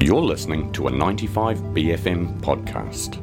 You're listening to a 95BFM podcast.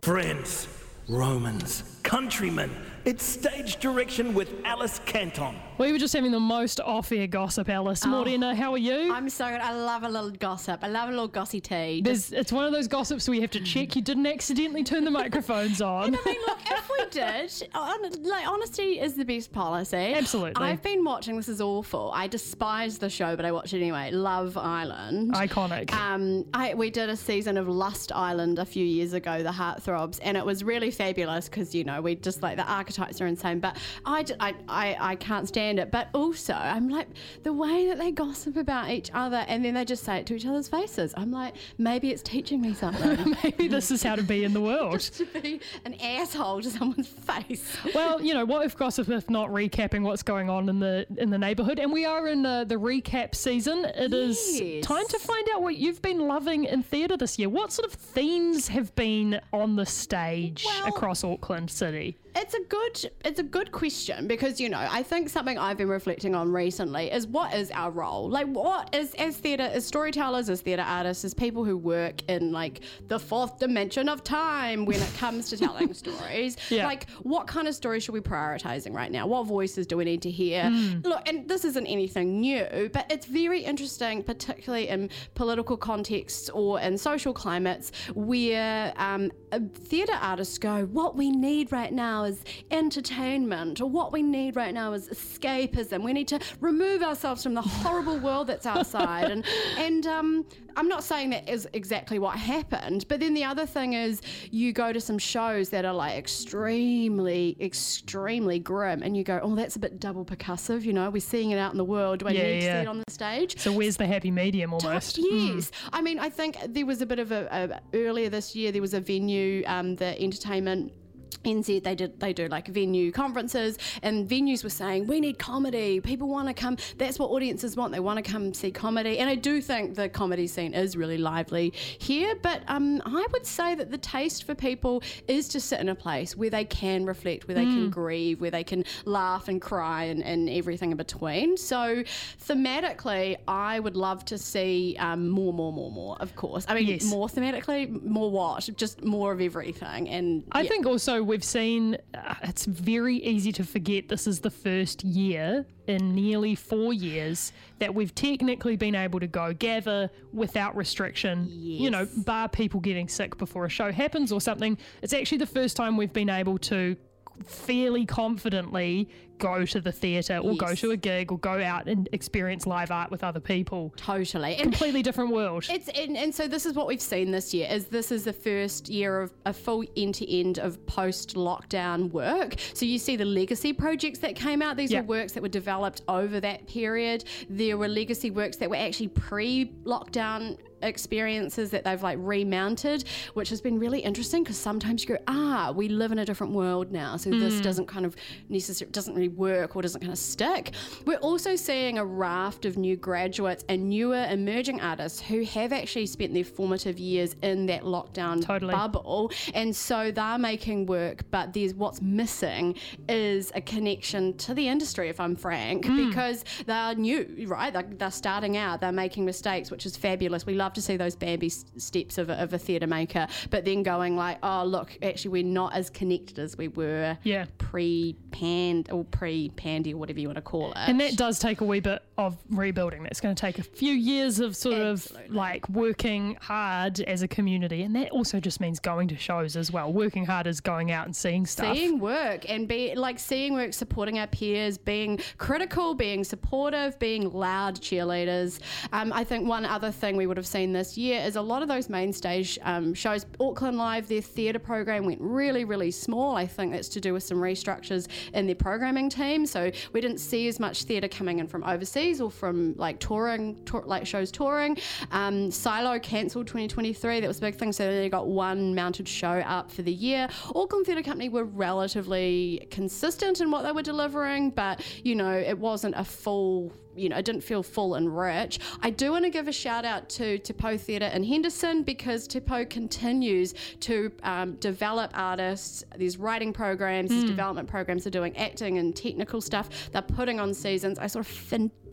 Friends, Romans, countrymen, it's stage direction with Alice Canton. We were just having the most off-air gossip, Alice. Morena, how are you? I'm so good. I love a little gossip. I love a little gossy tea. There's, it's one of those gossips where you have to check you didn't accidentally turn the microphones on. I mean, look, if we did, hon- like honesty is the best policy. Absolutely. I've been watching. This is awful. I despise the show, but I watch it anyway. Love Island. Iconic. Um, I, we did a season of Lust Island a few years ago, the Heartthrobs, and it was really fabulous because you know we just like the archetypes are insane. But I, I, I, I can't stand it. But also, I'm like the way that they gossip about each other, and then they just say it to each other's faces. I'm like, maybe it's teaching me something. Maybe this is how to be in the world. to be an asshole to someone's face. Well, you know, what if gossip if not recapping what's going on in the in the neighbourhood? And we are in the, the recap season. It is Yes. time to find out what you've been loving in theatre this year. What sort of themes have been on the stage Well- across Auckland City? It's a good it's a good question because you know I think something I've been reflecting on recently is what is our role? Like what is as theatre as storytellers as theatre artists as people who work in like the fourth dimension of time when it comes to telling stories Yeah. like what kind of stories should we prioritizing right now? What voices do we need to hear? Look and this isn't anything new but it's very interesting particularly in political contexts or in social climates where um, uh, theatre artists go what we need right now is entertainment or what we need right now is escapism we need to remove ourselves from the horrible world that's outside and and um, I'm not saying that is exactly what happened but then the other thing is you go to some shows that are like extremely extremely grim and you go oh that's a bit double percussive you know we're seeing it out in the world do I Yeah, need to see it on the stage So where's the happy medium almost? Yes, I mean, I think there was a bit of a, a earlier this year. There was a venue, um, the entertainment. NZ they did they do like venue conferences and venues were saying we need comedy. People want to come. That's what audiences want. They want to come see comedy. And I do think the comedy scene is really lively here but um, I would say that the taste for people is to sit in a place where they can reflect where they can grieve where they can laugh and cry and, and everything in between. So thematically I would love to see um, more more more more of course. I mean Yes. more thematically more what? Just more of everything and I yeah. think also we've seen uh, it's very easy to forget this is the first year in nearly four years that we've technically been able to go gather without restriction. You know, bar people getting sick before a show happens or something. It's actually the first time we've been able to fairly confidently go to the theatre or go to a gig or go out and experience live art with other people. totally and Completely different world. It's and, and so this is what we've seen this year is this is the first year of a full end to end of post lockdown work. So you see the legacy projects that came out. These Yeah. were works that were developed over that period. There were legacy works that were actually pre lockdown experiences that they've like remounted, which has been really interesting because sometimes you go, ah, we live in a different world now, so this doesn't kind of necessarily doesn't really work or doesn't kind of stick. We're also seeing a raft of new graduates and newer emerging artists who have actually spent their formative years in that lockdown Totally. bubble, and so they're making work, but there's what's missing is a connection to the industry, if I'm frank, hmm. because they're new, right? They're, they're starting out, they're making mistakes, which is fabulous. We love to see those Bambi steps of a, of a theatre maker, but then going like, oh, look, actually, we're not as connected as we were Yeah. Pre pand or pre pandy or whatever you want to call it. And that does take a wee bit of rebuilding. That's going to take a few years of sort Absolutely. of like working hard as a community. And that also just means going to shows as well. Working hard is going out and seeing stuff. seeing work and be like seeing work supporting our peers being critical being supportive being loud cheerleaders um, i think one other thing we would have seen this year is a lot of those main stage um, shows auckland live their theatre program went really really small i think that's to do with some restructures in their programming team. So we didn't see as much theatre coming in from overseas or from like touring tour, like shows touring. Um, silo cancelled 2023 that was a big thing. So they got one mounted show up for the year. Auckland theatre company were relatively consistent in what they were delivering but you know it wasn't a full you know, it didn't feel full and rich. I do want to give a shout out to Te Pou Theatre in Henderson because Te Pou continues to um, develop artists. These writing programs, there's development programs. They're doing acting and technical stuff. They're putting on seasons. I saw a fantastic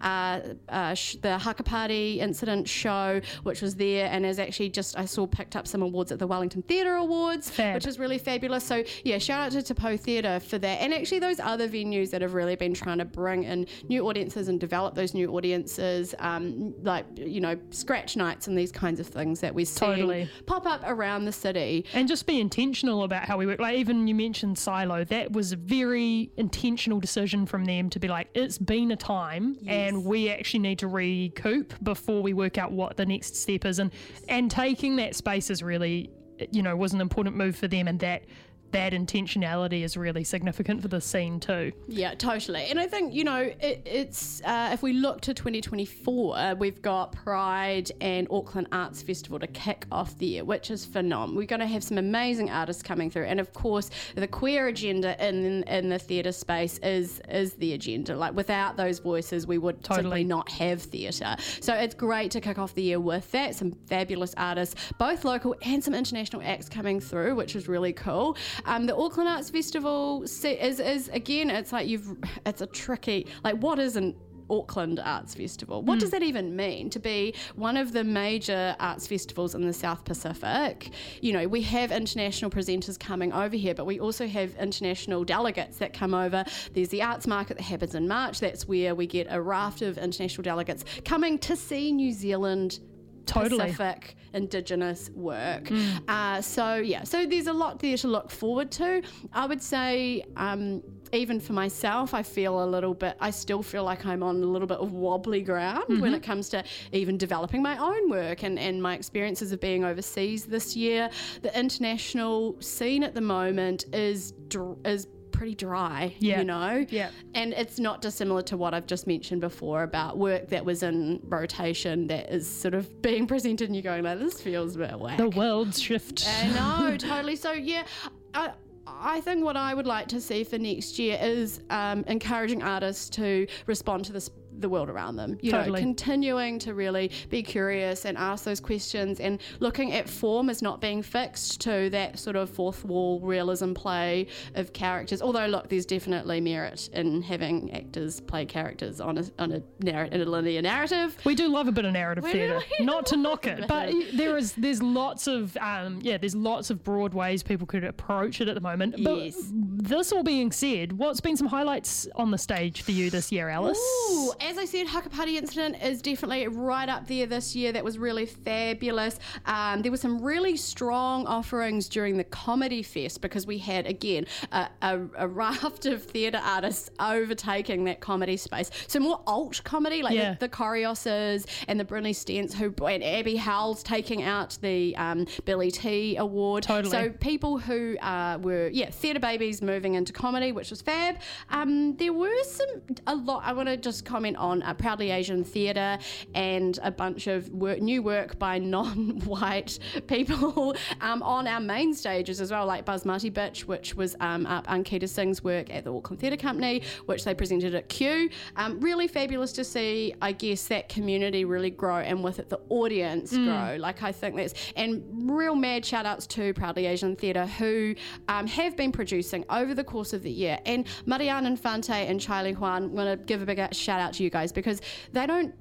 uh, uh, sh- the Haka Party incident show, which was there and is actually just I saw picked up some awards at the Wellington Theatre Awards, Fab. which is really fabulous. So yeah, shout out to Te Pou Theatre for that, and actually those other venues that have really been trying to bring in new audiences and develop those new audiences, um, like you know scratch nights and these kinds of things that we're seeing Totally. pop up around the city. and just be intentional about how we work. Like even you mentioned Silo, that was a very intentional decision from them to be like, it's been a time, and we actually need to recoup before we work out what the next step is. And and taking that space is really, you know, was an important move for them, and that that intentionality is really significant for the scene too. Yeah, totally. And I think, you know, it, it's, uh, if we look to 2024, we've got Pride and Auckland Arts Festival to kick off the year, which is phenomenal. We're going to have some amazing artists coming through. And of course, the queer agenda in, in the theatre space is, is the agenda. Like, without those voices, we would Totally. simply not have theatre. So it's great to kick off the year with that. Some fabulous artists, both local and some international acts coming through, which is really cool. Um, the Auckland Arts Festival is, is again, it's like you've, it's a tricky, like what is an Auckland Arts Festival. What does that even mean to be one of the major arts festivals in the South Pacific? You know, we have international presenters coming over here, but we also have international delegates that come over. There's the arts market that happens in March. That's where we get a raft of international delegates coming to see New Zealand Totally. Pacific Indigenous work. Uh, so yeah, so there's a lot there to look forward to. I would say. Um, even for myself, I feel a little bit, I still feel like I'm on a little bit of wobbly ground when it comes to even developing my own work and, and my experiences of being overseas this year. The international scene at the moment is, is pretty dry, Yeah. you know? Yeah. And it's not dissimilar to what I've just mentioned before about work that was in rotation that is sort of being presented and you're going like, this feels a bit whack. The world's shift. I know, totally. So yeah, I, I think what I would like to see for next year is um, encouraging artists to respond to this the world around them. You Totally. know, continuing to really be curious and ask those questions and looking at form as not being fixed to that sort of fourth wall realism play of characters. Although look, there's definitely merit in having actors play characters on a on a, narr- in a linear narrative. We do love a bit of narrative theatre. Not to knock it, but there is there's lots of um, yeah there's lots of broad ways people could approach it at the moment. But Yes. this all being said, what's been some highlights on the stage for you this year, Alice? Ooh, as I said, Haka Hakapati Incident is definitely right up there this year. That was really fabulous. Um, there were some really strong offerings during the Comedy Fest because we had, again, a, a, a raft of theatre artists overtaking that comedy space. So more alt comedy, like Yeah. the, the Corioses and the Brynley Stents, who and Abby Howells taking out the um, Billy T Award. Totally. So people who uh, were yeah theatre babies moving into comedy, which was fab. Um, there were some a lot. I want to just comment on uh, Proudly Asian Theatre and a bunch of work, new work by non-white people um, on our main stages as well, like Basmati Bitch, which was um, up Ankita Singh's work at the Auckland Theatre Company, which they presented at Q. Um, really fabulous to see, I guess, that community really grow and with it the audience grow. Like I think that's and real mad shout outs to Proudly Asian Theatre who um, have been producing over the course of the year. And Marianne Infante and Chye-Ling Huang, I'm going to give a big shout out to you guys because they don't.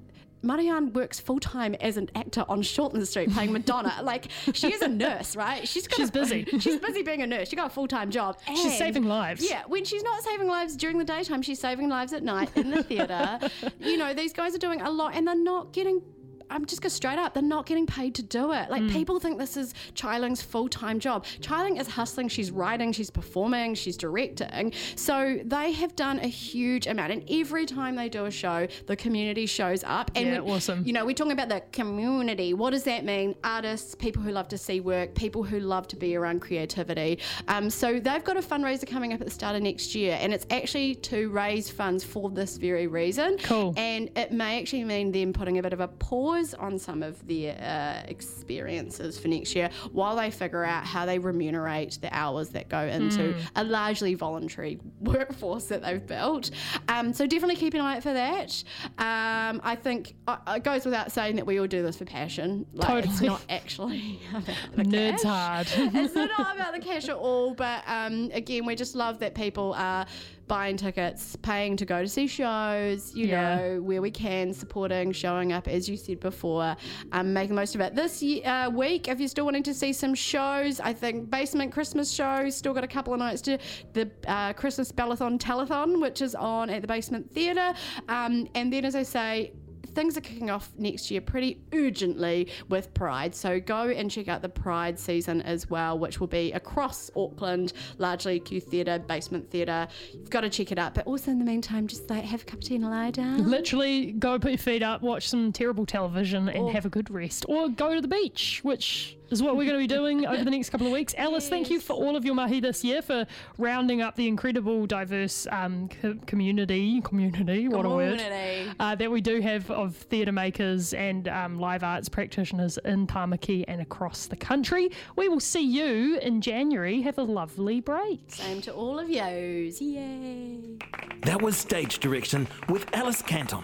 Marianne works full time as an actor on Shortland Street playing Madonna. like she is a nurse, right? She's got She's a- busy. she's busy being a nurse. She got a full time job. She's saving lives. Yeah, when she's not saving lives during the daytime, she's saving lives at night in the theatre. you know, these guys are doing a lot, and they're not getting. I'm just going straight up. They're not getting paid to do it. Mm. Like people think this is Chye-Ling's full time job. Chiling is hustling. She's writing. She's performing. She's directing. So they have done a huge amount. And every time they do a show, the community shows up. And Yeah, when- awesome. You know, we're talking about the community. What does that mean? Artists, people who love to see work, people who love to be around creativity. Um, so they've got a fundraiser coming up at the start of next year, and it's actually to raise funds for this very reason. Cool. And it may actually mean them putting a bit of a pause pause on some of their uh, experiences for next year while they figure out how they remunerate the hours that go into a largely voluntary workforce that they've built. Um, so definitely keep an eye out for that. Um, I think uh, it goes without saying that we all do this for passion. Like, It's Totally. not actually about the Nerds cash hard. it's not about the cash at all, but um, again, we just love that people are buying tickets, paying to go to see shows, you Yeah. know, where we can, supporting, showing up, as you said before, um, make the most of it. This uh, week, if you're still wanting to see some shows, I think Basement Christmas Show, still got a couple of nights to the uh, Christmas Bellathon Telethon, which is on at the Basement Theatre. Um, and then, as I say, things are kicking off next year pretty urgently with Pride. So go and check out the Pride season as well, which will be across Auckland, largely Q Theatre, Basement Theatre. You've got to check it out. But also in the meantime, just like have a cup of tea and a lie down. Literally, go put your feet up, watch some terrible television, and have a good rest. Or go to the beach, which is what we're going to be doing over the next couple of weeks. Alice, thank you for all of your mahi this year for rounding up the incredible, diverse um, co- community. Community, what a word. Uh, that we do have of theatre makers and um, live arts practitioners in Tamaki and across the country. We will see you in January. Have a lovely break. Same to all of yous. Yay. That was Stage Direction with Alice Canton.